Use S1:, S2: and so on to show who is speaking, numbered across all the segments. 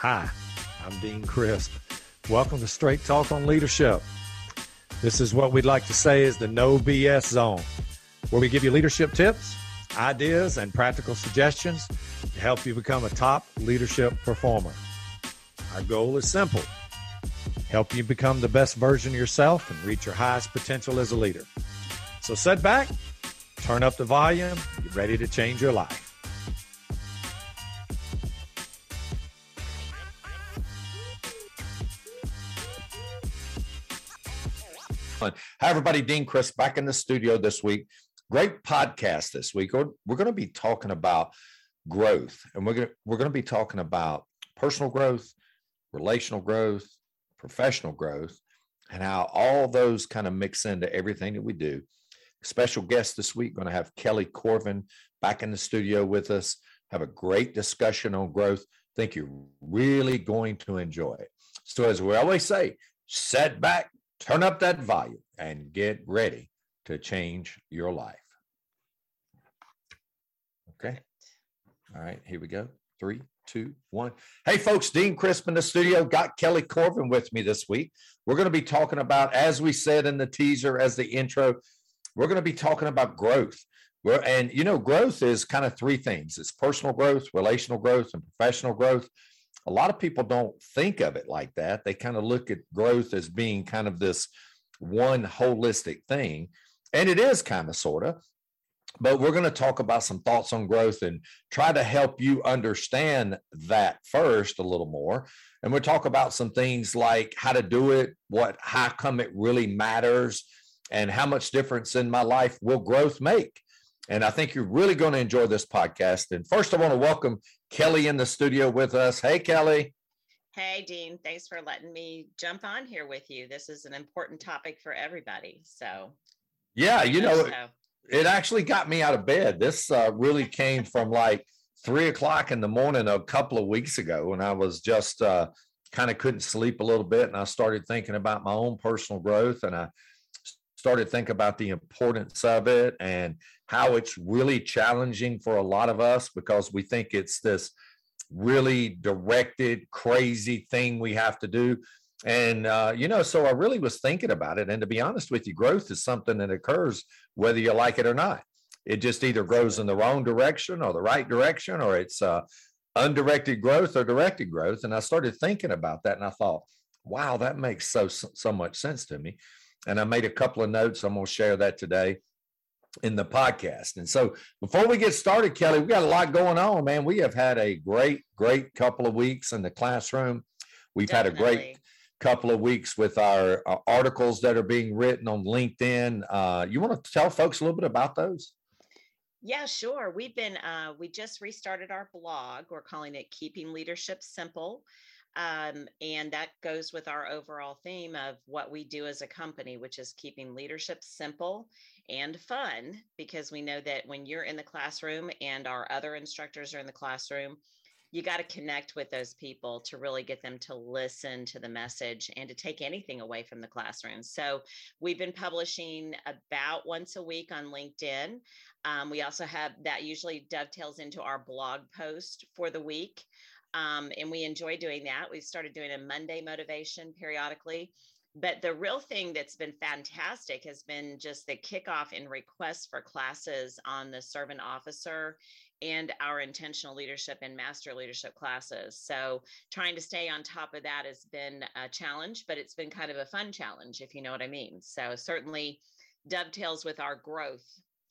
S1: Hi, I'm Dean Crisp. Welcome to Straight Talk on Leadership. This is what we'd like to say is the no BS zone, where we give you leadership tips, ideas, and practical suggestions to help you become a top leadership performer. Our goal is simple help you become the best version of yourself and reach your highest potential as a leader. So sit back, turn up the volume, get ready to change your life. Hi, everybody. Dean Crisp back in the studio this week. Great podcast this week. We're, going to be talking about growth, and we're going to, we're going to be talking about personal growth, relational growth, professional growth, and how all those kind of mix into everything that we do. Special guest this week, going to have Kelly Corvin back in the studio with us. Have a great discussion on growth. Think you're really going to enjoy it. So, as we always say, set back, turn up that volume, and get ready to change your life. Okay. All right, here we go. Three, two, one. Hey, folks, Dean Crisp in the studio. Got Kelly Corvin with me this week. We're going to be talking about, as we said in the teaser, as the intro, we're going to be talking about growth. Well, and you know, growth is kind of three things it's personal growth, relational growth, and professional growth. A lot of people don't think of it like that. They kind of look at growth as being kind of this one holistic thing. And it is kind of sort of but we're going to talk about some thoughts on growth and try to help you understand that first a little more and we'll talk about some things like how to do it what how come it really matters and how much difference in my life will growth make and i think you're really going to enjoy this podcast and first i want to welcome kelly in the studio with us hey kelly
S2: Hey, Dean, thanks for letting me jump on here with you. This is an important topic for everybody. So,
S1: yeah, you know, so it actually got me out of bed. This uh, really came from like three o'clock in the morning a couple of weeks ago when I was just uh, kind of couldn't sleep a little bit. And I started thinking about my own personal growth and I started thinking about the importance of it and how it's really challenging for a lot of us because we think it's this really directed, crazy thing we have to do. And, uh, you know, so I really was thinking about it. And to be honest with you, growth is something that occurs whether you like it or not. It just either grows in the wrong direction or the right direction, or it's uh, undirected growth or directed growth. And I started thinking about that and I thought, wow, that makes so, so much sense to me. And I made a couple of notes. I'm going to share that today in the podcast. And so before we get started, Kelly, we got a lot going on, man. We have had a great, great couple of weeks in the classroom. We've Definitely. had a great couple of weeks with our uh, articles that are being written on LinkedIn. Uh, you want to tell folks a little bit about those?
S2: Yeah, sure. We've been, uh, we just restarted our blog. We're calling it Keeping Leadership Simple. Um, and that goes with our overall theme of what we do as a company, which is keeping leadership simple and fun, because we know that when you're in the classroom and our other instructors are in the classroom, you got to connect with those people to really get them to listen to the message and to take anything away from the classroom. So we've been publishing about once a week on LinkedIn. Um, we also have that usually dovetails into our blog post for the week. Um, and we enjoy doing that. We've started doing a Monday motivation periodically. But the real thing that's been fantastic has been just the kickoff and requests for classes on the servant officer and our intentional leadership and master leadership classes. So, trying to stay on top of that has been a challenge, but it's been kind of a fun challenge, if you know what I mean. So, certainly dovetails with our growth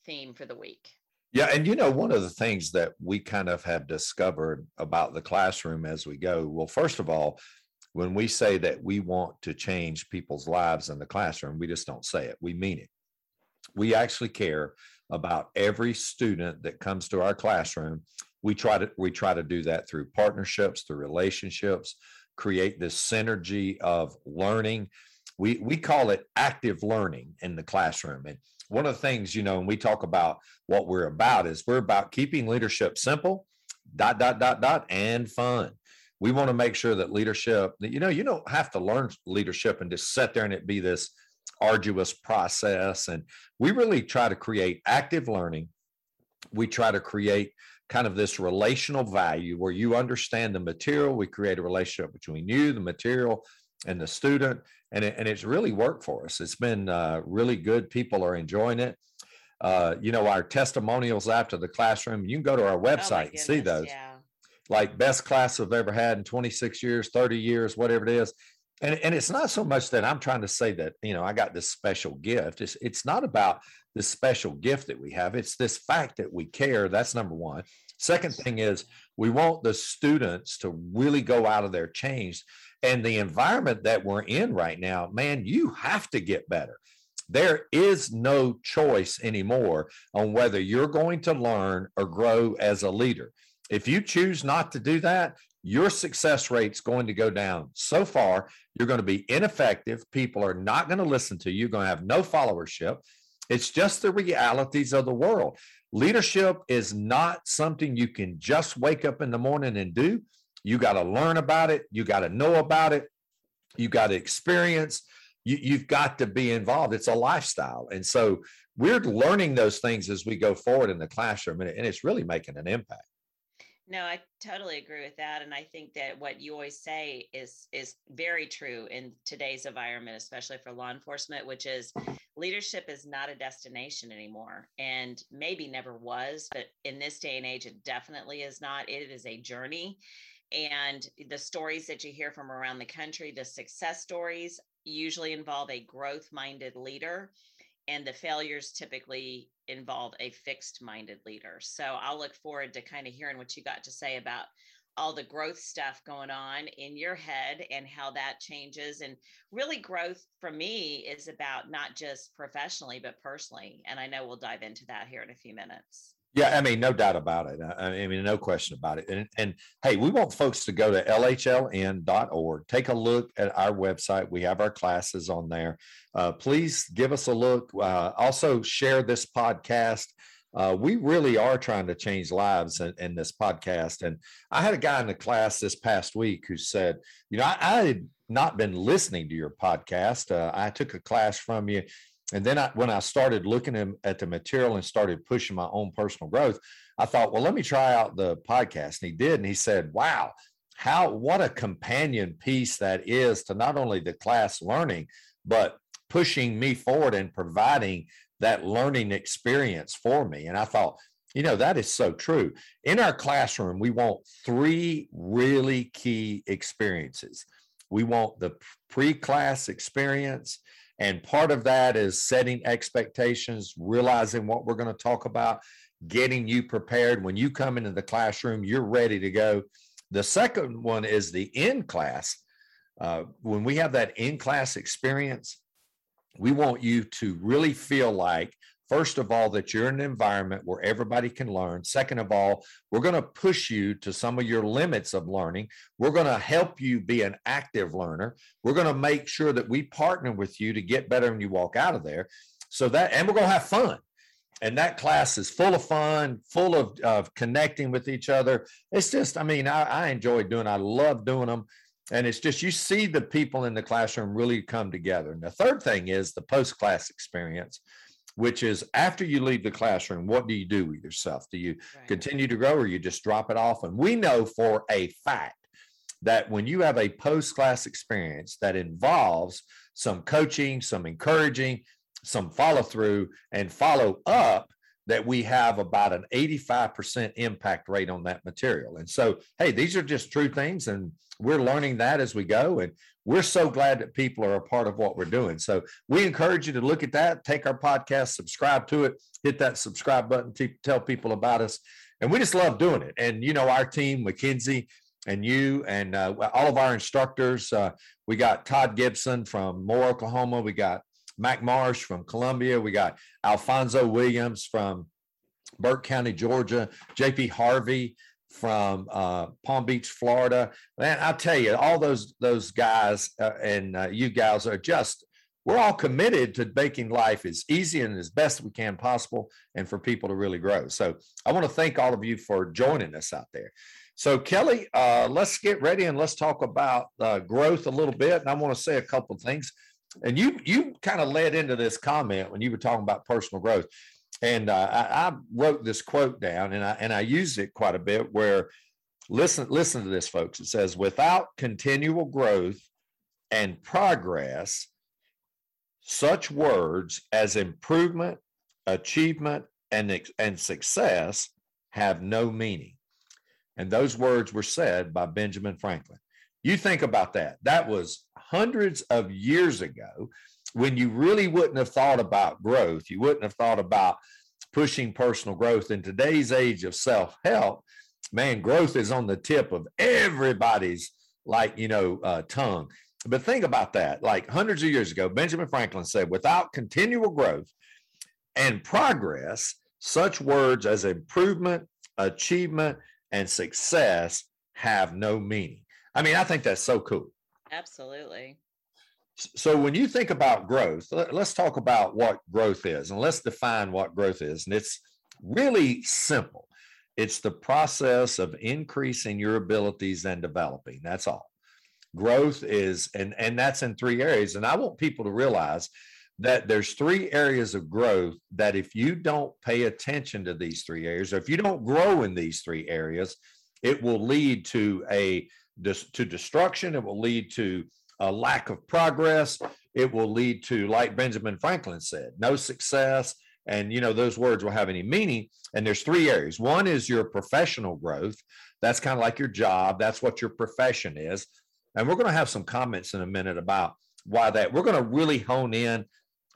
S2: theme for the week.
S1: Yeah. And you know, one of the things that we kind of have discovered about the classroom as we go, well, first of all, when we say that we want to change people's lives in the classroom, we just don't say it, we mean it. We actually care about every student that comes to our classroom. We try to we try to do that through partnerships, through relationships, create this synergy of learning. We we call it active learning in the classroom. And one of the things, you know, when we talk about what we're about is we're about keeping leadership simple, dot, dot, dot, dot, and fun. We want to make sure that leadership, you know, you don't have to learn leadership and just sit there and it be this arduous process. And we really try to create active learning. We try to create kind of this relational value where you understand the material. We create a relationship between you, the material, and the student. And, it, and it's really worked for us. It's been uh, really good. People are enjoying it. Uh, you know, our testimonials after the classroom, you can go to our oh website oh and see those. Yeah. Like best class I've ever had in 26 years, 30 years, whatever it is. And, and it's not so much that I'm trying to say that, you know, I got this special gift. It's, it's not about this special gift that we have. It's this fact that we care. That's number one. Second thing is we want the students to really go out of their chains. And the environment that we're in right now, man, you have to get better. There is no choice anymore on whether you're going to learn or grow as a leader. If you choose not to do that, your success rate's going to go down so far. You're going to be ineffective. People are not going to listen to you. You're going to have no followership. It's just the realities of the world. Leadership is not something you can just wake up in the morning and do. You got to learn about it. You got to know about it. You got to experience you, you've got to be involved. It's a lifestyle. And so we're learning those things as we go forward in the classroom, and, and it's really making an impact.
S2: No, I totally agree with that, and I think that what you always say is is very true in today's environment, especially for law enforcement, which is leadership is not a destination anymore, and maybe never was, but in this day and age, it definitely is not. It is a journey, and the stories that you hear from around the country, the success stories, usually involve a growth minded leader and the failures typically involve a fixed minded leader. So I'll look forward to kind of hearing what you got to say about all the growth stuff going on in your head and how that changes. And really, growth for me is about not just professionally, but personally. And I know we'll dive into that here in a few minutes.
S1: Yeah, I mean, no doubt about it. I mean, no question about it. And, and hey, we want folks to go to lhln.org, take a look at our website. We have our classes on there. Uh, please give us a look. Uh, also, share this podcast. Uh, we really are trying to change lives in, in, this podcast. And I had a guy in the class this past week who said, You know, I, I had not been listening to your podcast. Uh, I took a class from you and then I, when I started looking at the material and started pushing my own personal growth, I thought, well, let me try out the podcast. And he did. And he said, wow, how, what a companion piece that is to not only the class learning, but pushing me forward and providing that learning experience for me. And I thought, you know, that is so true. In our classroom, we want three really key experiences. We want the pre class experience, and part of that is setting expectations, realizing what we're going to talk about, getting you prepared. When you come into the classroom, you're ready to go. The second one is the in class. Uh, when we have that in class experience, we want you to really feel like First of all, that you're in an environment where everybody can learn. Second of all, we're going to push you to some of your limits of learning. We're going to help you be an active learner. We're going to make sure that we partner with you to get better when you walk out of there. So that, and we're going to have fun. And that class is full of fun, full of, of connecting with each other. It's just, I mean, I, I enjoy doing, I love doing them. And it's just, you see the people in the classroom really come together. And the third thing is the post class experience which is after you leave the classroom, what do you do with yourself? Do you right. continue to grow or you just drop it off? And we know for a fact that when you have a post class experience that involves some coaching, some encouraging, some follow through, and follow up, that we have about an 85% impact rate on that material. And so, hey, these are just true things, and we're learning that as we go. And we're so glad that people are a part of what we're doing. So we encourage you to look at that, take our podcast, subscribe to it, hit that subscribe button, to tell people about us. And we just love doing it. And, you know, our team, Mackenzie, and you and uh, all of our instructors. Uh, we got Todd Gibson from Moore, Oklahoma. We got Mac Marsh from Columbia. We got Alfonso Williams from Burke County, Georgia. JP Harvey from uh, Palm Beach, Florida. Man, I'll tell you, all those those guys uh, and uh, you guys are just. We're all committed to making life as easy and as best we can possible, and for people to really grow. So, I want to thank all of you for joining us out there. So, Kelly, uh, let's get ready and let's talk about uh, growth a little bit. And I want to say a couple of things and you you kind of led into this comment when you were talking about personal growth And uh, I, I, wrote this quote down, and I and I used it quite a bit. Where listen, listen to this, folks. It says, "Without continual growth and progress, such words as improvement, achievement, and and success have no meaning." And those words were said by Benjamin Franklin. You think about that. That was hundreds of years ago when you really wouldn't have thought about growth. You wouldn't have thought about pushing personal growth. In today's age of self help, man, growth is on the tip of everybody's like, you know, uh, tongue. But think about that. Like hundreds of years ago, Benjamin Franklin said, without continual growth and progress, such words as improvement, achievement, and success have no meaning. I mean, I think that's so cool.
S2: Absolutely.
S1: So when you think about growth, let's talk about what growth is and let's define what growth is. And it's really simple. It's the process of increasing your abilities and developing. That's all. Growth is, and, and that's in three areas. And I want people to realize that there's three areas of growth that if you don't pay attention to these three areas, or if you don't grow in these three areas, it will lead to a to destruction. It will lead to a lack of progress. It will lead to, like Benjamin Franklin said, no success. And you know those words will have any meaning. And there's three areas. One is your professional growth. That's kind of like your job. That's what your profession is. And we're going to have some comments in a minute about why that. We're going to really hone in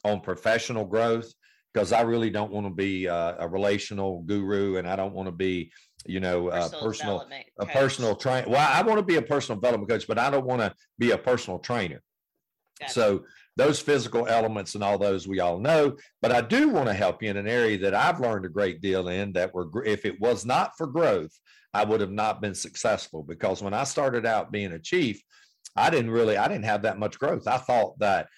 S1: on professional growth because I really don't want to be uh, a relational guru and I don't want to be, you know, personal a personal a personal trainer. Well, I want to be a personal development coach, but I don't want to be a personal trainer. Gotcha. So those physical elements and all those we all know, but I do want to help you in an area that I've learned a great deal in that were if it was not for growth, I would have not been successful because when I started out being a chief, I didn't really I didn't have that much growth. I thought that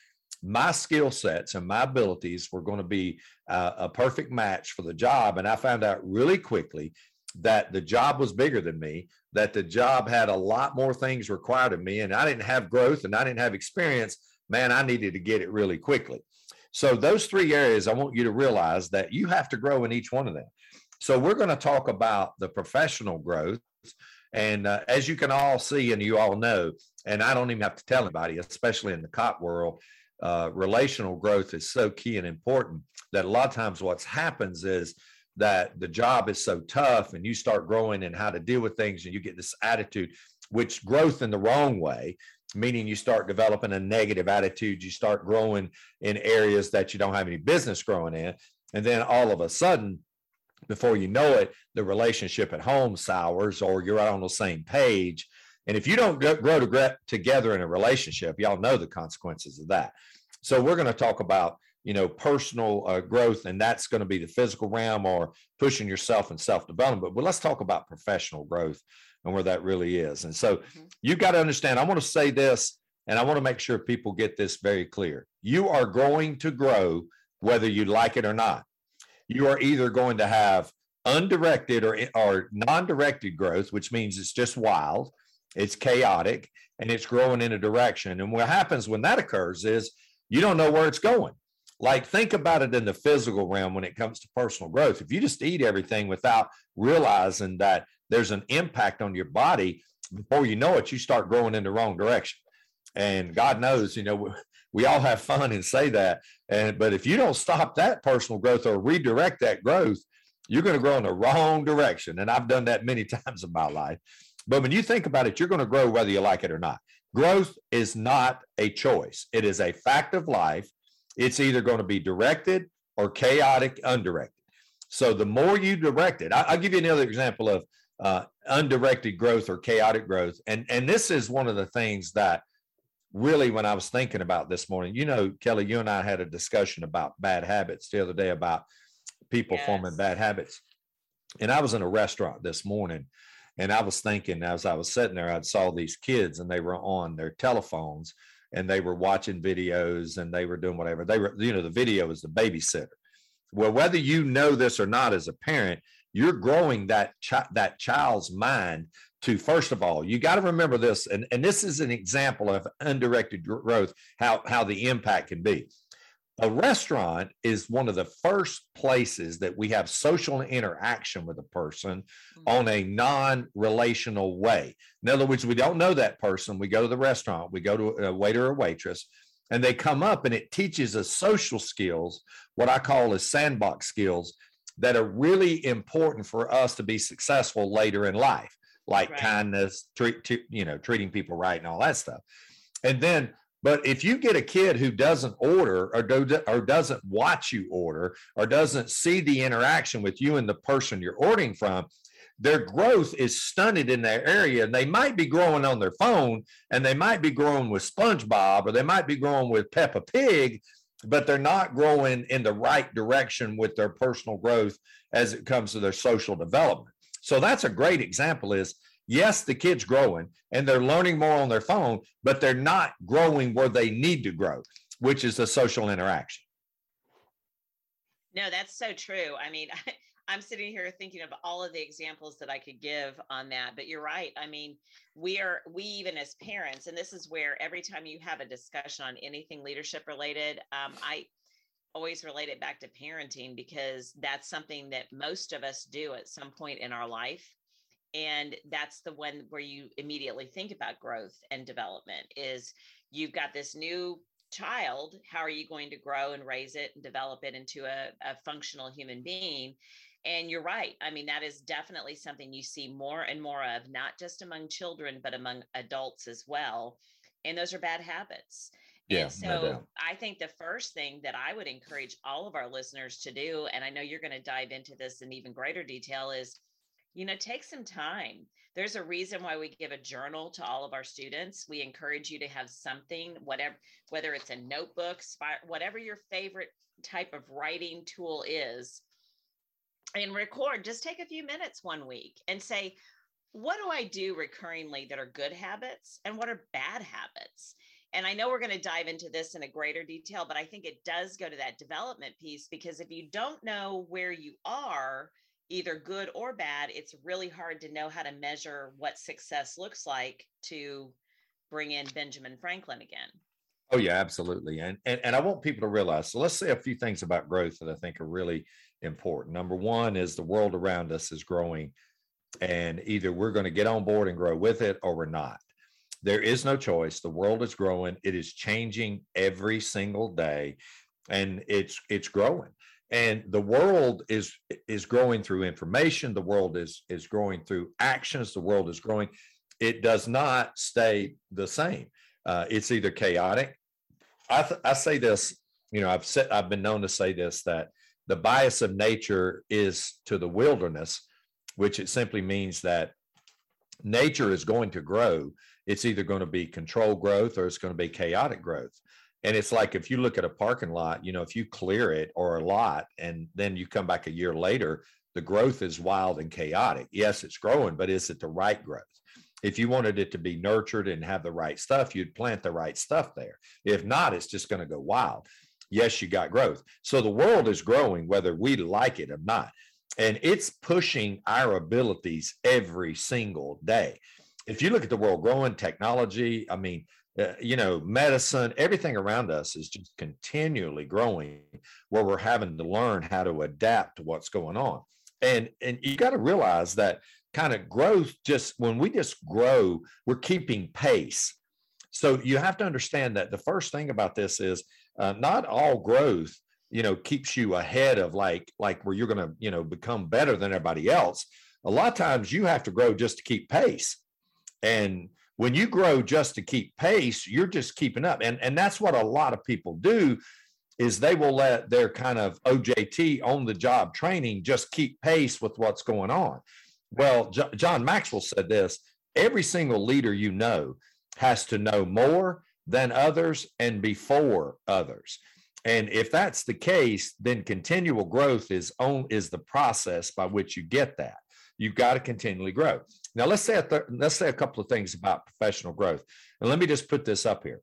S1: my skill sets and my abilities were going to be uh, a perfect match for the job. And I found out really quickly that the job was bigger than me, that the job had a lot more things required of me, and I didn't have growth and I didn't have experience. Man, I needed to get it really quickly. So, those three areas, I want you to realize that you have to grow in each one of them. So, we're going to talk about the professional growth. And uh, as you can all see, and you all know, and I don't even have to tell anybody, especially in the cop world, uh, relational growth is so key and important that a lot of times what happens is that the job is so tough and you start growing and how to deal with things and you get this attitude which growth in the wrong way meaning you start developing a negative attitude you start growing in areas that you don't have any business growing in and then all of a sudden before you know it the relationship at home sours or you're on the same page and if you don't grow together in a relationship, y'all know the consequences of that. So we're going to talk about you know personal uh, growth, and that's going to be the physical realm or pushing yourself and self development. But let's talk about professional growth and where that really is. And so mm-hmm. you've got to understand. I want to say this, and I want to make sure people get this very clear. You are going to grow whether you like it or not. You are either going to have undirected or, or non-directed growth, which means it's just wild, it's chaotic and it's growing in a direction. And what happens when that occurs is you don't know where it's going. Like, think about it in the physical realm when it comes to personal growth. If you just eat everything without realizing that there's an impact on your body, before you know it, you start growing in the wrong direction. And God knows, you know, we all have fun and say that. And but if you don't stop that personal growth or redirect that growth, you're going to grow in the wrong direction. And I've done that many times in my life. But when you think about it, you're going to grow whether you like it or not. Growth is not a choice, it is a fact of life. It's either going to be directed or chaotic, undirected. So the more you direct it, I'll give you another example of uh, undirected growth or chaotic growth. And, and this is one of the things that really, when I was thinking about this morning, you know, Kelly, you and I had a discussion about bad habits the other day about people yes. forming bad habits. And I was in a restaurant this morning and I was thinking as I was sitting there, I saw these kids and they were on their telephones and they were watching videos and they were doing whatever. They were, you know, the video is the babysitter. Well, whether you know this or not as a parent, you're growing that chi- that child's mind to first of all, you got to remember this, and, and this is an example of undirected growth, how how the impact can be. A restaurant is one of the first places that we have social interaction with a person mm-hmm. on a non relational way. In other words, we don't know that person. We go to the restaurant, we go to a waiter or waitress, and they come up and it teaches us social skills, what I call as sandbox skills that are really important for us to be successful later in life, like right. kindness, treat, you know, treating people right and all that stuff. And then but if you get a kid who doesn't order or, do, or doesn't watch you order or doesn't see the interaction with you and the person you're ordering from, their growth is stunted in that area. And they might be growing on their phone and they might be growing with SpongeBob or they might be growing with Peppa Pig, but they're not growing in the right direction with their personal growth as it comes to their social development. So that's a great example is yes, the kid's growing and they're learning more on their phone, but they're not growing where they need to grow, which is the social interaction.
S2: No, that's so true. I mean, I, am sitting here thinking of all of the examples that I could give on that, but you're right. I mean, we are, we even as parents, and this is where every time you have a discussion on anything leadership related, um, I, always relate it back to parenting because that's something that most of us do at some point in our life and that's the one where you immediately think about growth and development is you've got this new child how are you going to grow and raise it and develop it into a, a functional human being? And you're right. I mean that is definitely something you see more and more of not just among children but among adults as well. And those are bad habits. Yeah, and so no I think the first thing that I would encourage all of our listeners to do, and I know you're going to dive into this in even greater detail, is you know, take some time. There's a reason why we give a journal to all of our students. We encourage you to have something, whatever, whether it's a notebook, whatever your favorite type of writing tool is, and record. Just take a few minutes one week and say, what do I do recurringly that are good habits and what are bad habits? And I know we're going to dive into this in a greater detail, but I think it does go to that development piece because if you don't know where you are, either good or bad, it's really hard to know how to measure what success looks like to bring in Benjamin Franklin again.
S1: Oh yeah, absolutely. And, and and I want people to realize. So let's say a few things about growth that I think are really important. Number one is the world around us is growing, and either we're going to get on board and grow with it, or we're not. There is no choice. The world is growing. It is changing every single day, and it's it's growing and the world is is growing through information. The world is is growing through actions. The world is growing. It does not stay the same. Uh, it's either chaotic. I, th- I say this you know i've said i've been known to say this that the bias of nature is to the wilderness which it simply means that nature is going to grow. It's either going to be controlled growth or it's going to be chaotic growth and it's like if you look at a parking lot, you know, if you clear it or a lot and then you come back a year later, the growth is wild and chaotic. Yes, it's growing, but is it the right growth? If you wanted it to be nurtured and have the right stuff, you'd plant the right stuff there. If not, it's just going to go wild. Yes, you got growth. So the world is growing, whether we like it or not. And it's pushing our abilities every single day. If you look at the world growing, technology, I mean, uh, you know, medicine, everything around us is just continually growing where we're having to learn how to adapt to what's going on. And and you got to realize that kind of growth just when we just grow, we're keeping pace. So you have to understand that the first thing about this is uh, not all growth, you know, keeps you ahead of like like where you're going to, you know, become better than everybody else. A lot of times you have to grow just to keep pace. And when you grow just to keep pace, you're just keeping up. And, and that's what a lot of people do is they will let their kind of OJT on the job training just keep pace with what's going on. Well, J- John Maxwell said this every single leader you know has to know more than others and before others. And if that's the case, then continual growth is on is the process by which you get that. You've got to continually grow. Now, let's say a th- let's say a couple of things about professional growth, and let me just put this up here.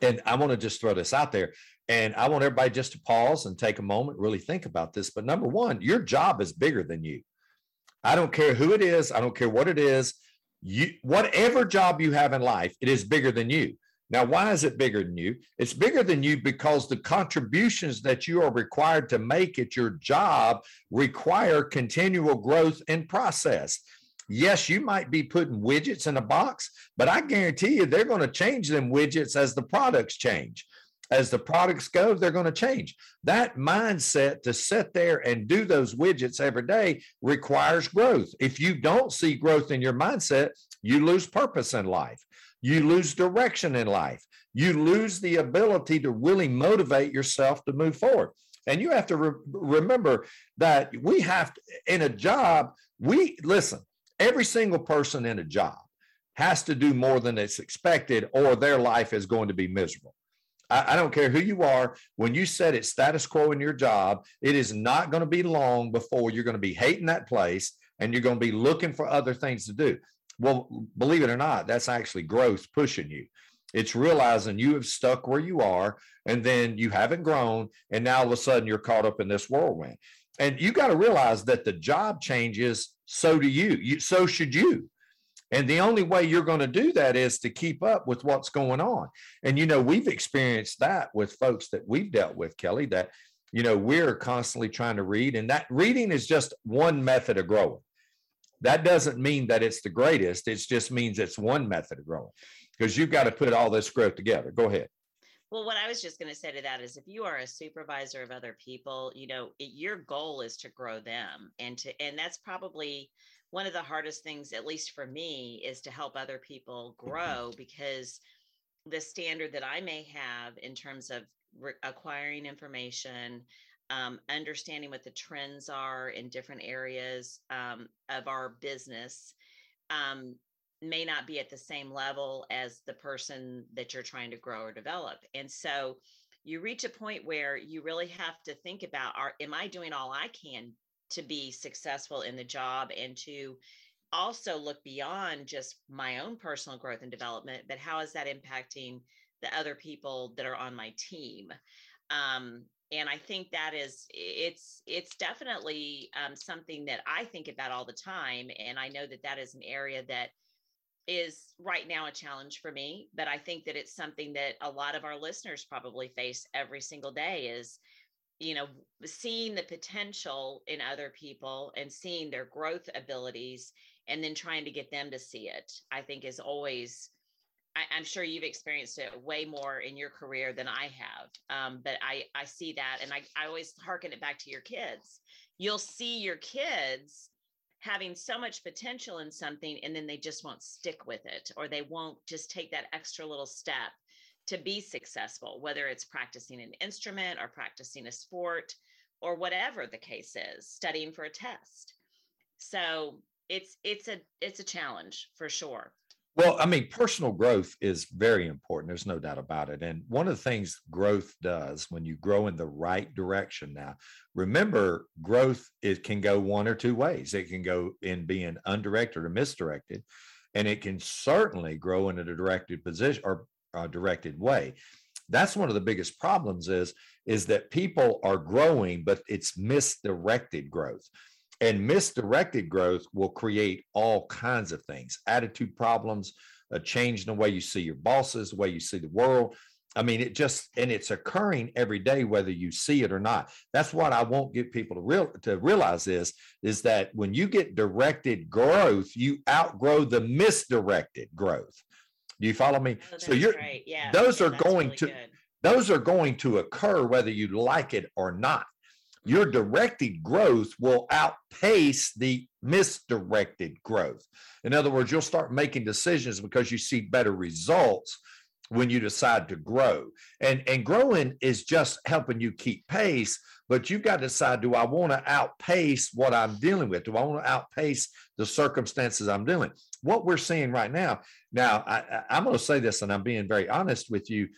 S1: And I want to just throw this out there, and I want everybody just to pause and take a moment, really think about this. But number one, your job is bigger than you. I don't care who it is. I don't care what it is. You, whatever job you have in life, it is bigger than you. Now, why is it bigger than you? It's bigger than you because the contributions that you are required to make at your job require continual growth and process. Yes, you might be putting widgets in a box, but I guarantee you they're going to change them widgets as the products change. As the products go, they're going to change. That mindset to sit there and do those widgets every day requires growth. If you don't see growth in your mindset, you lose purpose in life. You lose direction in life. You lose the ability to really motivate yourself to move forward. And you have to re- remember that we have to, in a job, we listen, every single person in a job has to do more than it's expected, or their life is going to be miserable. I, I don't care who you are. When you set it status quo in your job, it is not going to be long before you're going to be hating that place and you're going to be looking for other things to do. Well, believe it or not, that's actually growth pushing you. It's realizing you have stuck where you are and then you haven't grown. And now all of a sudden you're caught up in this whirlwind. And you got to realize that the job changes, so do you. you. So should you. And the only way you're going to do that is to keep up with what's going on. And, you know, we've experienced that with folks that we've dealt with, Kelly, that, you know, we're constantly trying to read. And that reading is just one method of growing that doesn't mean that it's the greatest. It just means it's one method of growing because you've got to put all this growth together. Go ahead.
S2: Well, what I was just going to say to that is if you are a supervisor of other people, you know, it, your goal is to grow them and to, and that's probably one of the hardest things, at least for me, is to help other people grow because the standard that I may have in terms of re- acquiring information, um, understanding what the trends are in different areas um, of our business um, may not be at the same level as the person that you're trying to grow or develop. And so you reach a point where you really have to think about are am I doing all I can to be successful in the job and to also look beyond just my own personal growth and development, but how is that impacting the other people that are on my team? Um, and i think that is it's it's definitely um, something that i think about all the time and i know that that is an area that is right now a challenge for me but i think that it's something that a lot of our listeners probably face every single day is you know seeing the potential in other people and seeing their growth abilities and then trying to get them to see it i think is always I, am sure you've experienced it way more in your career than I have. Um, but I, I see that. And I, I always harken it back to your kids. You'll see your kids having so much potential in something and then they just won't stick with it or they won't just take that extra little step to be successful, whether it's practicing an instrument or practicing a sport or whatever the case is, studying for a test. So it's it's a it's a challenge for sure.
S1: Well, I mean, personal growth is very important. There's no doubt about it. And one of the things growth does when you grow in the right direction now, remember, growth it can go one or two ways. It can go in being undirected or misdirected, and it can certainly grow in a directed position or a directed way. That's one of the biggest problems is is that people are growing, but it's misdirected growth. And misdirected growth will create all kinds of things attitude problems, a change in the way you see your bosses, the way you see the world. I mean, it just and it's occurring every day, whether you see it or not. That's what I won't get people to real to realize is is that when you get directed growth, you outgrow the misdirected growth. Do you follow me?
S2: Oh, so you're right. yeah.
S1: Those
S2: yeah,
S1: are going
S2: really
S1: to
S2: good.
S1: those are going to occur whether you like it or not your directed growth will outpace the misdirected growth. In other words, you'll start making decisions because you see better results when you decide to grow. And, and growing is just helping you keep pace, but you've got to decide do I want to outpace what I'm dealing with? Do I want to outpace the circumstances I'm dealing? What we're seeing right now, now I, I'm going to say this, and I'm being very honest with you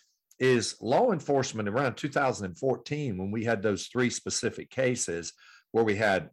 S1: is law enforcement around 2014 when we had those three specific cases where we had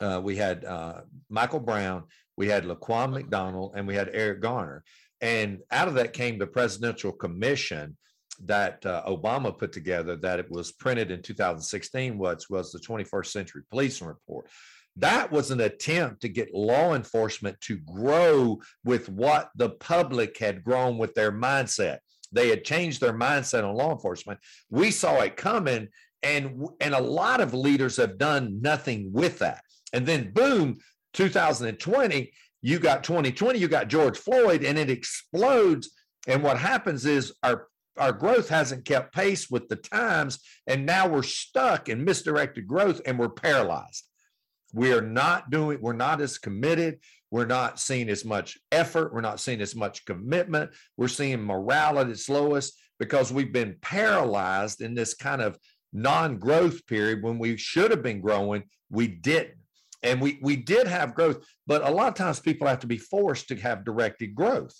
S1: uh, we had uh, Michael Brown, we had Laquan McDonald, and we had Eric Garner. And out of that came the presidential commission that uh, Obama put together that it was printed in 2016, which was the 21st Century Policing Report. That was an attempt to get law enforcement to grow with what the public had grown with their mindset They had changed their mindset on law enforcement. We saw it coming, and and a lot of leaders have done nothing with that. And then boom, 2020, you got 2020, you got George Floyd, and it explodes. And what happens is our our growth hasn't kept pace with the times, and now we're stuck in misdirected growth, and we're paralyzed. We are not doing. We're not as committed. We're not seeing as much effort. We're not seeing as much commitment. We're seeing morale at its lowest because we've been paralyzed in this kind of non-growth period when we should have been growing. We didn't. And we we did have growth, but a lot of times people have to be forced to have directed growth.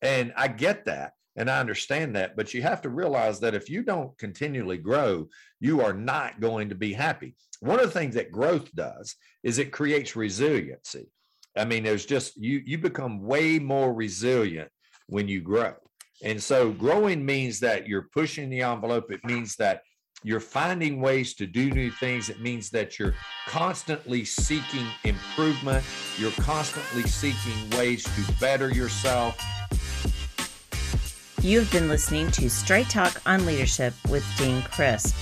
S1: And I get that and I understand that, but you have to realize that if you don't continually grow, you are not going to be happy. One of the things that growth does is it creates resiliency. I mean, there's just you you become way more resilient when you grow. And so growing means that you're pushing the envelope. It means that you're finding ways to do new things. It means that you're constantly seeking improvement. You're constantly seeking ways to better yourself.
S2: You've been listening to Straight Talk on Leadership with Dean Crisp.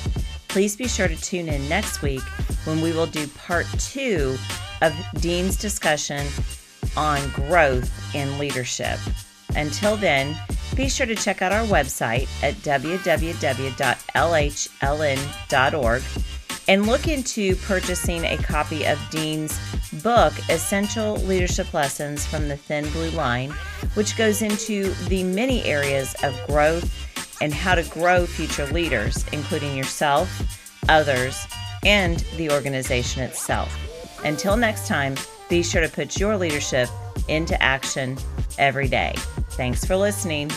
S2: Please be sure to tune in next week when we will do part two of Dean's discussion on growth in leadership. Until then, be sure to check out our website at www.lhln.org and look into purchasing a copy of Dean's book, Essential Leadership Lessons from the Thin Blue Line, which goes into the many areas of growth and how to grow future leaders, including yourself, others, and the organization itself. Until next time, be sure to put your leadership into action every day. Thanks for listening.